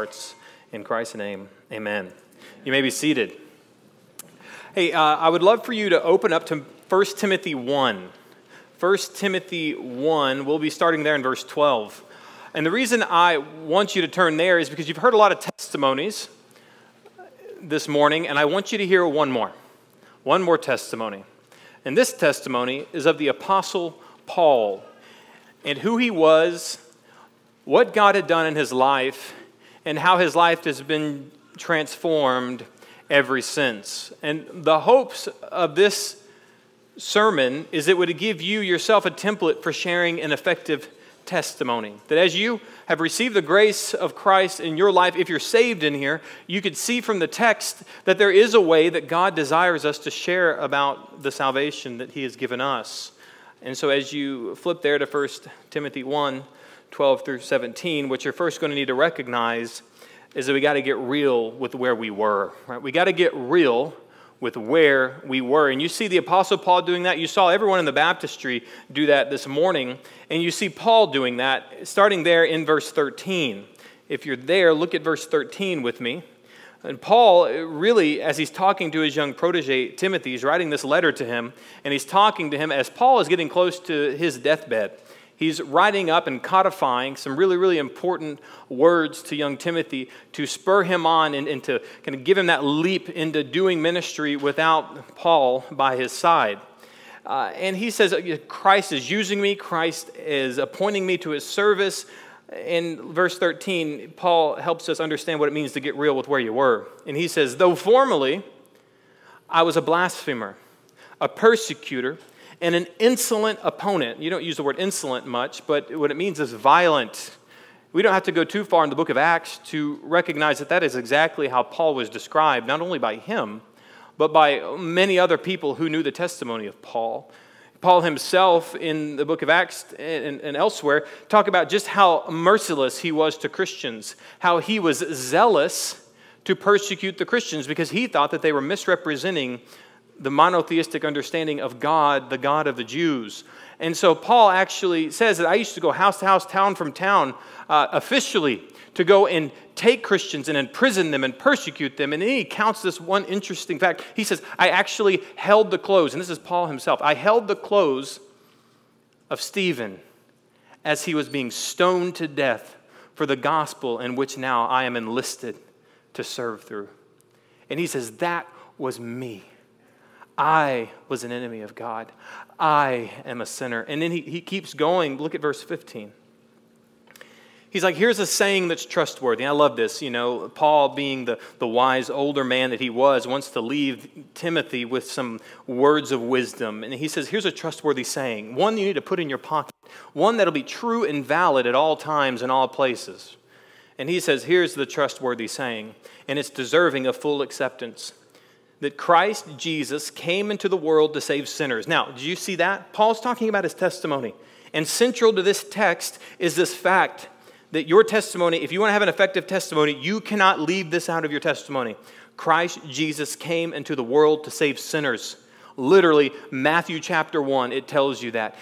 hearts. In Christ's name, amen. You may be seated. Hey, uh, I would love for you to open up to 1 Timothy 1. 1 Timothy 1, we'll be starting there in verse 12. And the reason I want you to turn there is because you've heard a lot of testimonies this morning, and I want you to hear one more. One more testimony. And this testimony is of the Apostle Paul and who he was, what God had done in his life, and how his life has been transformed ever since. And the hopes of this sermon is it would give you yourself a template for sharing an effective testimony. That as you have received the grace of Christ in your life, if you're saved in here, you could see from the text that there is a way that God desires us to share about the salvation that He has given us. And so as you flip there to 1 Timothy 1 12 through 17, what you're first going to need to recognize is that we got to get real with where we were. Right? We got to get real with where we were. And you see the Apostle Paul doing that. You saw everyone in the baptistry do that this morning. And you see Paul doing that, starting there in verse 13. If you're there, look at verse 13 with me. And Paul, really, as he's talking to his young protege, Timothy, he's writing this letter to him, and he's talking to him as Paul is getting close to his deathbed he's writing up and codifying some really, really important words to young Timothy to spur him on and, and to kind of give him that leap into doing ministry without Paul by his side. Uh, and he says, Christ is using me, Christ is appointing me to his service. In verse 13, Paul helps us understand what it means to get real with where you were. And he says, Though formerly I was a blasphemer, a persecutor, and an insolent opponent. You don't use the word insolent much, but what it means is violent. We don't have to go too far in the book of Acts to recognize that that is exactly how Paul was described, not only by him, but by many other people who knew the testimony of Paul. Paul himself in the book of Acts and, and, elsewhere talk about just how merciless he was to Christians, how he was zealous to persecute the Christians because he thought that they were misrepresenting the monotheistic understanding of God, the God of the Jews. And so Paul actually says that I used to go house to house, town from town, uh, officially to go and take Christians and imprison them and persecute them. And then he counts this one interesting fact. He says, I actually held the clothes, and this is Paul himself. I held the clothes of Stephen as he was being stoned to death for the gospel in which now I am enlisted to serve through. And he says, That was me. I was an enemy of God. I am a sinner. And then he, he keeps going. Look at verse 15. He's like, here's a saying that's trustworthy. I love this. You know, Paul, being the, the wise older man that he was, wants to leave Timothy with some words of wisdom. And he says, here's a trustworthy saying, one you need to put in your pocket, one that'll be true and valid at all times and all places. And he says, here's the trustworthy saying, and it's deserving of full acceptance that Christ Jesus came into the world to save sinners. Now, do you see that? Paul's talking about his testimony. And central to this text is this fact that your testimony, if you want to have an effective testimony, you cannot leave this out of your testimony. Christ Jesus came into the world to save sinners. Literally, Matthew chapter 1, it tells you that.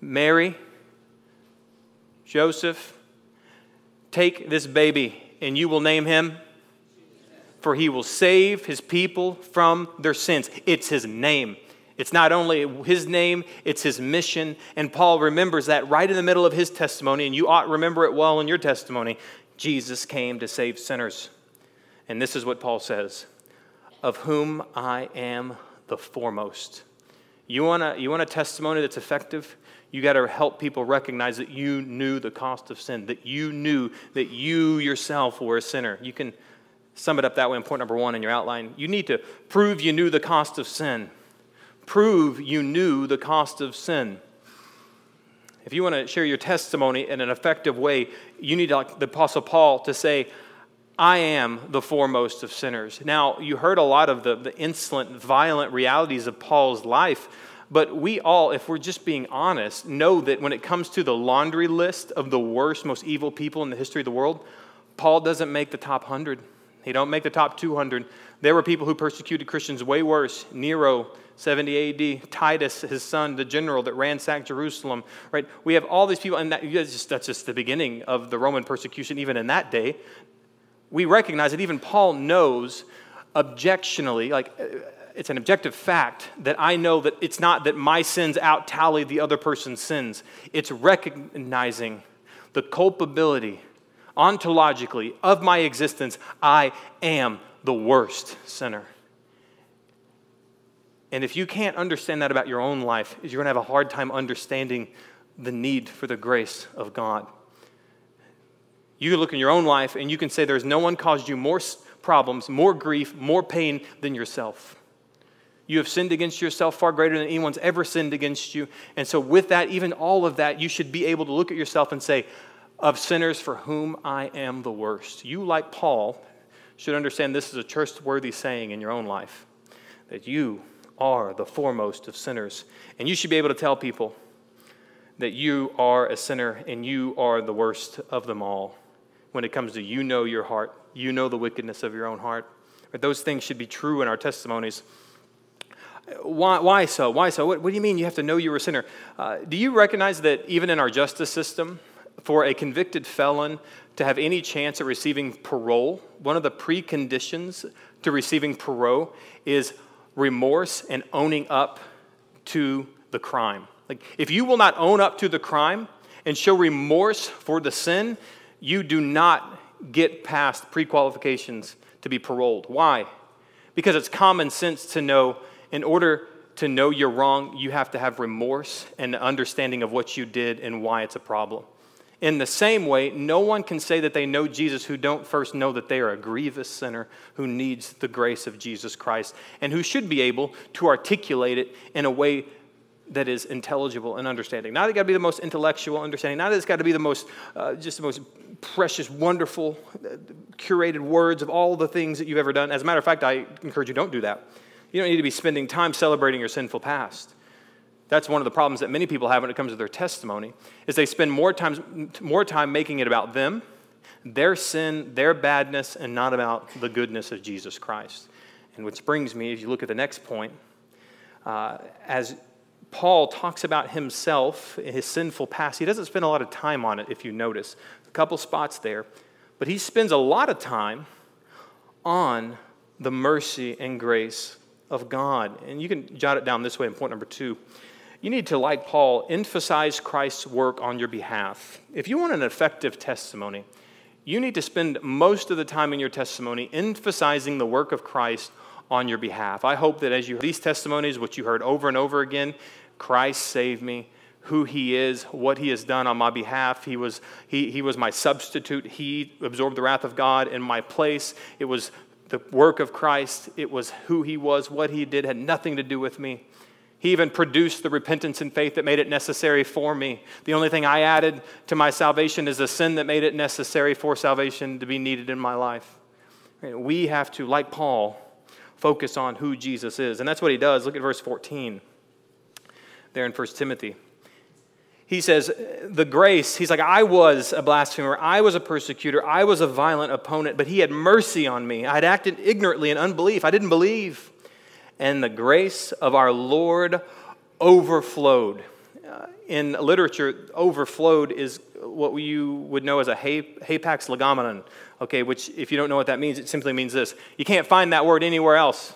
Mary, Joseph, take this baby and you will name him for he will save his people from their sins. It's his name. It's not only his name, it's his mission. And Paul remembers that right in the middle of his testimony, and you ought to remember it well in your testimony. Jesus came to save sinners. And this is what Paul says Of whom I am the foremost. You want, a, you want a testimony that's effective? You got to help people recognize that you knew the cost of sin, that you knew that you yourself were a sinner. You can sum it up that way in point number one in your outline. You need to prove you knew the cost of sin. Prove you knew the cost of sin. If you want to share your testimony in an effective way, you need, like the Apostle Paul, to say, I am the foremost of sinners. Now, you heard a lot of the, the insolent, violent realities of Paul's life, but we all, if we're just being honest, know that when it comes to the laundry list of the worst, most evil people in the history of the world, Paul doesn't make the top 100. He don't make the top 200. There were people who persecuted Christians way worse. Nero, 70 AD, Titus, his son, the general that ransacked Jerusalem, right? We have all these people, and that, just, that's just the beginning of the Roman persecution, even in that day. we recognize that even Paul knows objectionally, like uh, it's an objective fact that I know that it's not that my sins out tally the other person's sins. It's recognizing the culpability ontologically of my existence. I am the worst sinner. And if you can't understand that about your own life, you're going to have a hard time understanding the need for the grace of God. You look in your own life and you can say there's no one caused you more problems, more grief, more pain than yourself. You have sinned against yourself far greater than anyone's ever sinned against you. And so, with that, even all of that, you should be able to look at yourself and say, Of sinners for whom I am the worst. You, like Paul, should understand this is a trustworthy saying in your own life that you are the foremost of sinners. And you should be able to tell people that you are a sinner and you are the worst of them all when it comes to you know your heart, you know the wickedness of your own heart. But those things should be true in our testimonies. Why, why so? Why so? What, what do you mean you have to know you're a sinner? Uh, do you recognize that even in our justice system, for a convicted felon to have any chance at receiving parole, one of the preconditions to receiving parole is remorse and owning up to the crime. Like, if you will not own up to the crime and show remorse for the sin, you do not get past pre qualifications to be paroled. Why? Because it's common sense to know in order to know you're wrong, you have to have remorse and understanding of what you did and why it's a problem. In the same way, no one can say that they know Jesus who don't first know that they are a grievous sinner who needs the grace of Jesus Christ and who should be able to articulate it in a way that is intelligible and understanding. Not that it's got to be the most intellectual understanding, not that it's got to be the most, uh, just the most precious, wonderful, uh, curated words of all the things that you've ever done. As a matter of fact, I encourage you don't do that. You don't need to be spending time celebrating your sinful past. That's one of the problems that many people have when it comes to their testimony, is they spend more time, more time making it about them, their sin, their badness, and not about the goodness of Jesus Christ. And which brings me, if you look at the next point, uh, as Paul talks about himself, his sinful past, he doesn't spend a lot of time on it, if you notice. A couple spots there. But he spends a lot of time on the mercy and grace of God. And you can jot it down this way in point number two. You need to, like Paul, emphasize Christ's work on your behalf. If you want an effective testimony, you need to spend most of the time in your testimony emphasizing the work of Christ on your behalf. I hope that as you these testimonies, which you heard over and over again, Christ saved me, who he is, what he has done on my behalf. He was, he, he was my substitute. He absorbed the wrath of God in my place. It was the work of Christ. It was who he was, what he did had nothing to do with me. He even produced the repentance and faith that made it necessary for me. The only thing I added to my salvation is the sin that made it necessary for salvation to be needed in my life. We have to, like Paul, focus on who Jesus is. And that's what he does. Look at verse 14 there in 1 Timothy. He says, The grace, he's like, I was a blasphemer, I was a persecutor, I was a violent opponent, but he had mercy on me. I had acted ignorantly in unbelief, I didn't believe. And the grace of our Lord overflowed. Uh, in literature, overflowed is what you would know as a hapax legomenon, okay, which, if you don't know what that means, it simply means this. You can't find that word anywhere else.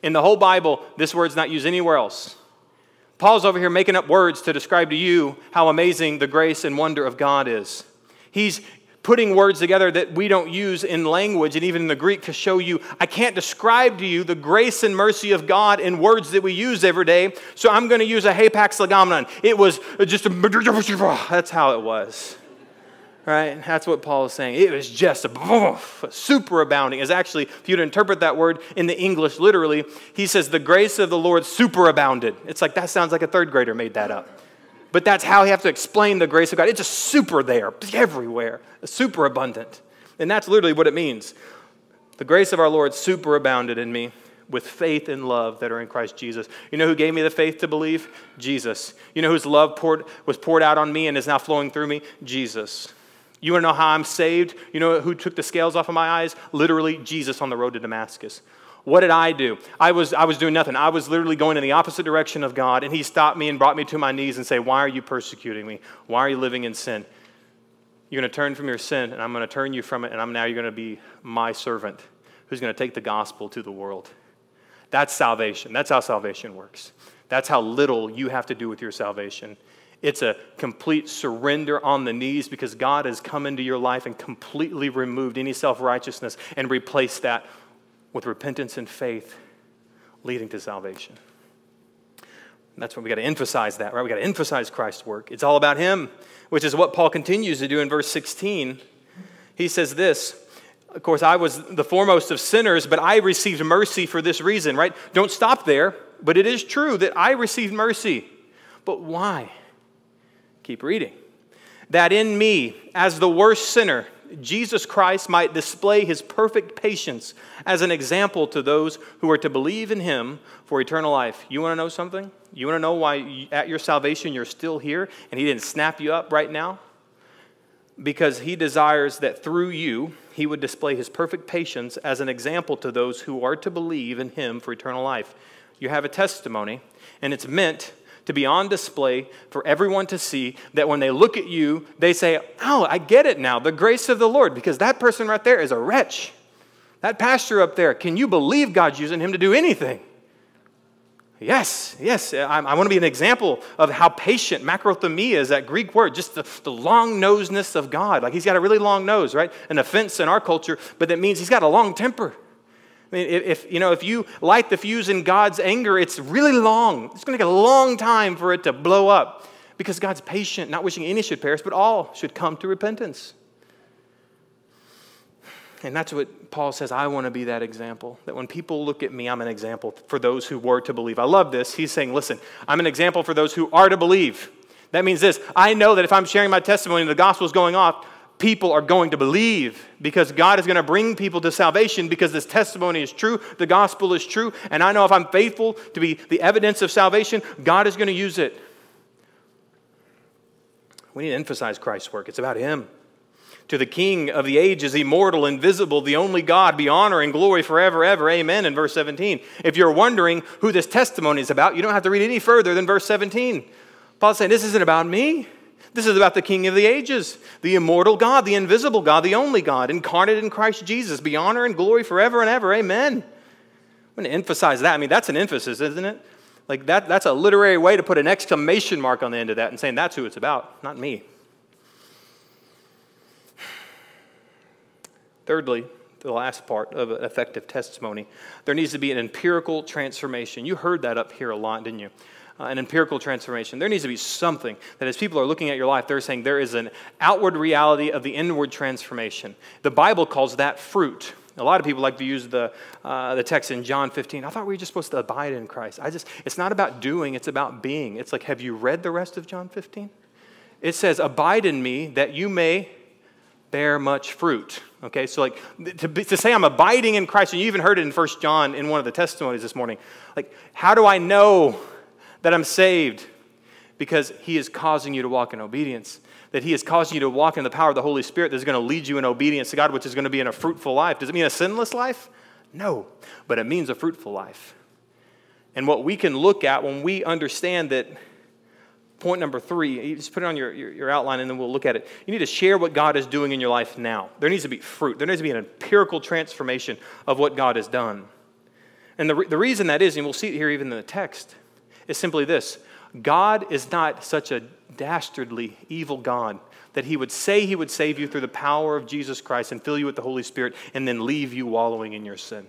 In the whole Bible, this word's not used anywhere else. Paul's over here making up words to describe to you how amazing the grace and wonder of God is. He's putting words together that we don't use in language and even in the Greek to show you, I can't describe to you the grace and mercy of God in words that we use every day, so I'm going to use a hapax legomenon. It was just a, that's how it was right? That's what Paul is saying. It was just a super abounding. Is actually, if you'd interpret that word in the English literally, he says the grace of the Lord superabounded. It's like that sounds like a third grader made that up. But that's how you have to explain the grace of God. It's just super there, everywhere, super abundant. And that's literally what it means. The grace of our Lord superabounded in me with faith and love that are in Christ Jesus. You know who gave me the faith to believe? Jesus. You know whose love poured, was poured out on me and is now flowing through me? Jesus. You want to know how I'm saved? You know who took the scales off of my eyes? Literally, Jesus on the road to Damascus. What did I do? I was, I was doing nothing. I was literally going in the opposite direction of God, and He stopped me and brought me to my knees and said, Why are you persecuting me? Why are you living in sin? You're going to turn from your sin, and I'm going to turn you from it, and I'm now you're going to be my servant who's going to take the gospel to the world. That's salvation. That's how salvation works. That's how little you have to do with your salvation. It's a complete surrender on the knees because God has come into your life and completely removed any self righteousness and replaced that with repentance and faith leading to salvation. That's when we got to emphasize that, right? We got to emphasize Christ's work. It's all about Him, which is what Paul continues to do in verse 16. He says this Of course, I was the foremost of sinners, but I received mercy for this reason, right? Don't stop there, but it is true that I received mercy. But why? Keep reading. That in me, as the worst sinner, Jesus Christ might display his perfect patience as an example to those who are to believe in him for eternal life. You want to know something? You want to know why at your salvation you're still here and he didn't snap you up right now? Because he desires that through you he would display his perfect patience as an example to those who are to believe in him for eternal life. You have a testimony, and it's meant to be on display for everyone to see that when they look at you, they say, Oh, I get it now, the grace of the Lord, because that person right there is a wretch. That pastor up there, can you believe God's using him to do anything? Yes, yes. I, I want to be an example of how patient macrothumia is that Greek word, just the, the long nosedness of God. Like he's got a really long nose, right? An offense in our culture, but that means he's got a long temper. I mean, if, you know, if you light the fuse in God's anger, it's really long. It's going to take a long time for it to blow up because God's patient, not wishing any should perish, but all should come to repentance. And that's what Paul says. I want to be that example. That when people look at me, I'm an example for those who were to believe. I love this. He's saying, listen, I'm an example for those who are to believe. That means this I know that if I'm sharing my testimony and the gospel is going off, people are going to believe because God is going to bring people to salvation because this testimony is true, the gospel is true, and I know if I'm faithful to be the evidence of salvation, God is going to use it. We need to emphasize Christ's work. It's about Him. To the King of the ages, immortal, invisible, the only God, be honor and glory forever, ever. Amen. In verse 17. If you're wondering who this testimony is about, you don't have to read any further than verse 17. Paul's saying, This isn't about me. This is about the King of the ages, the immortal God, the invisible God, the only God, incarnate in Christ Jesus, be honor and glory forever and ever. Amen. I'm going to emphasize that. I mean, that's an emphasis, isn't it? Like that, that's a literary way to put an exclamation mark on the end of that and saying that's who it's about, not me. Thirdly, the last part of effective testimony, there needs to be an empirical transformation. You heard that up here a lot, didn't you? Uh, an empirical transformation. There needs to be something that as people are looking at your life, they're saying there is an outward reality of the inward transformation. The Bible calls that fruit. A lot of people like to use the, uh, the text in John 15. I thought we were just supposed to abide in Christ. I just, it's not about doing, it's about being. It's like, have you read the rest of John 15? It says, Abide in me that you may bear much fruit. Okay, so like to, to say I'm abiding in Christ, and you even heard it in First John in one of the testimonies this morning. Like, how do I know that I'm saved because He is causing you to walk in obedience. That He is causing you to walk in the power of the Holy Spirit that's going to lead you in obedience to God, which is going to be in a fruitful life. Does it mean a sinless life? No, but it means a fruitful life. And what we can look at when we understand that, point number three, just put it on your, your, your, outline and then we'll look at it. You need to share what God is doing in your life now. There needs to be fruit, there needs to be an empirical transformation of what God has done. And the, the reason that is, and we'll see it here even in the text, is simply this God is not such a dastardly, evil God that he would say he would save you through the power of Jesus Christ and fill you with the Holy Spirit and then leave you wallowing in your sin.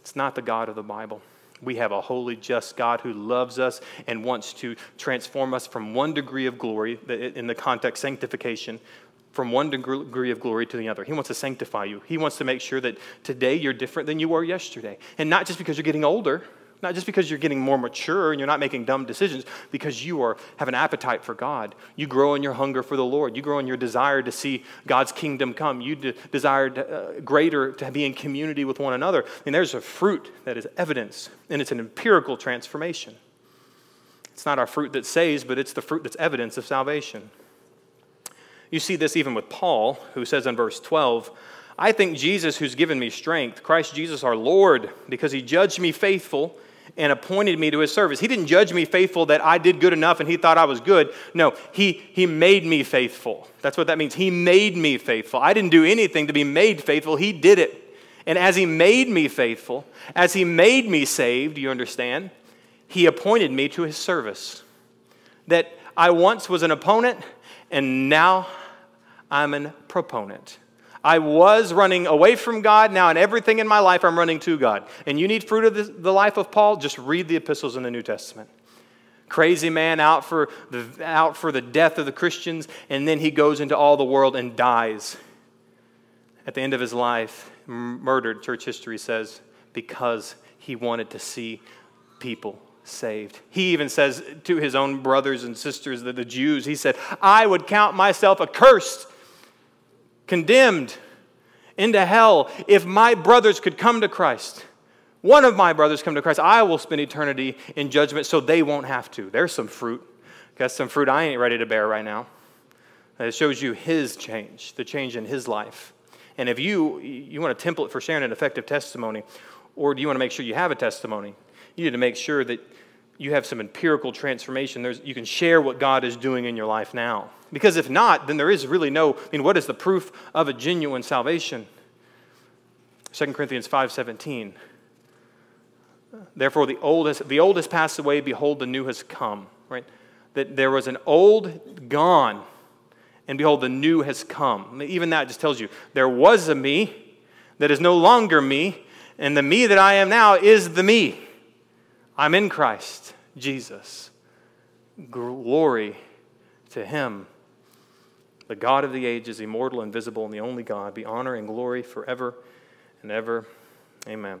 It's not the God of the Bible. We have a holy, just God who loves us and wants to transform us from one degree of glory, in the context sanctification, from one degree of glory to the other. He wants to sanctify you. He wants to make sure that today you're different than you were yesterday. And not just because you're getting older, not just because you're getting more mature and you're not making dumb decisions, because you are, have an appetite for God. You grow in your hunger for the Lord. You grow in your desire to see God's kingdom come. You de- desire to, uh, greater to be in community with one another. And there's a fruit that is evidence, and it's an empirical transformation. It's not our fruit that saves, but it's the fruit that's evidence of salvation. You see this even with Paul, who says in verse 12, I think Jesus, who's given me strength, Christ Jesus our Lord, because he judged me faithful and appointed me to his service. He didn't judge me faithful that I did good enough and he thought I was good. No, he, he made me faithful. That's what that means. He made me faithful. I didn't do anything to be made faithful, he did it. And as he made me faithful, as he made me saved, you understand, he appointed me to his service. That I once was an opponent and now I'm an proponent. I was running away from God. Now, in everything in my life, I'm running to God. And you need fruit of the, life of Paul? Just read the epistles in the New Testament. Crazy man out for, the, out for the death of the Christians, and then he goes into all the world and dies. At the end of his life, murdered, church history says, because he wanted to see people saved. He even says to his own brothers and sisters, the, the Jews, he said, I would count myself accursed condemned into hell if my brothers could come to Christ. One of my brothers come to Christ, I will spend eternity in judgment so they won't have to. There's some fruit. Got some fruit I ain't ready to bear right now. It shows you his change, the change in his life. And if you you want a template for sharing an effective testimony, or do you want to make sure you have a testimony, you need to make sure that you have some empirical transformation. There's, you can share what God is doing in your life now. Because if not, then there is really no, I mean, what is the proof of a genuine salvation? 2 Corinthians 5.17. Therefore, the old, has, the old has passed away, behold, the new has come. Right? That there was an old gone, and behold, the new has come. Even that just tells you there was a me that is no longer me, and the me that I am now is the me. I'm in Christ Jesus. Glory to him. The God of the ages, immortal, invisible, and the only God, be honor and glory forever and ever. Amen.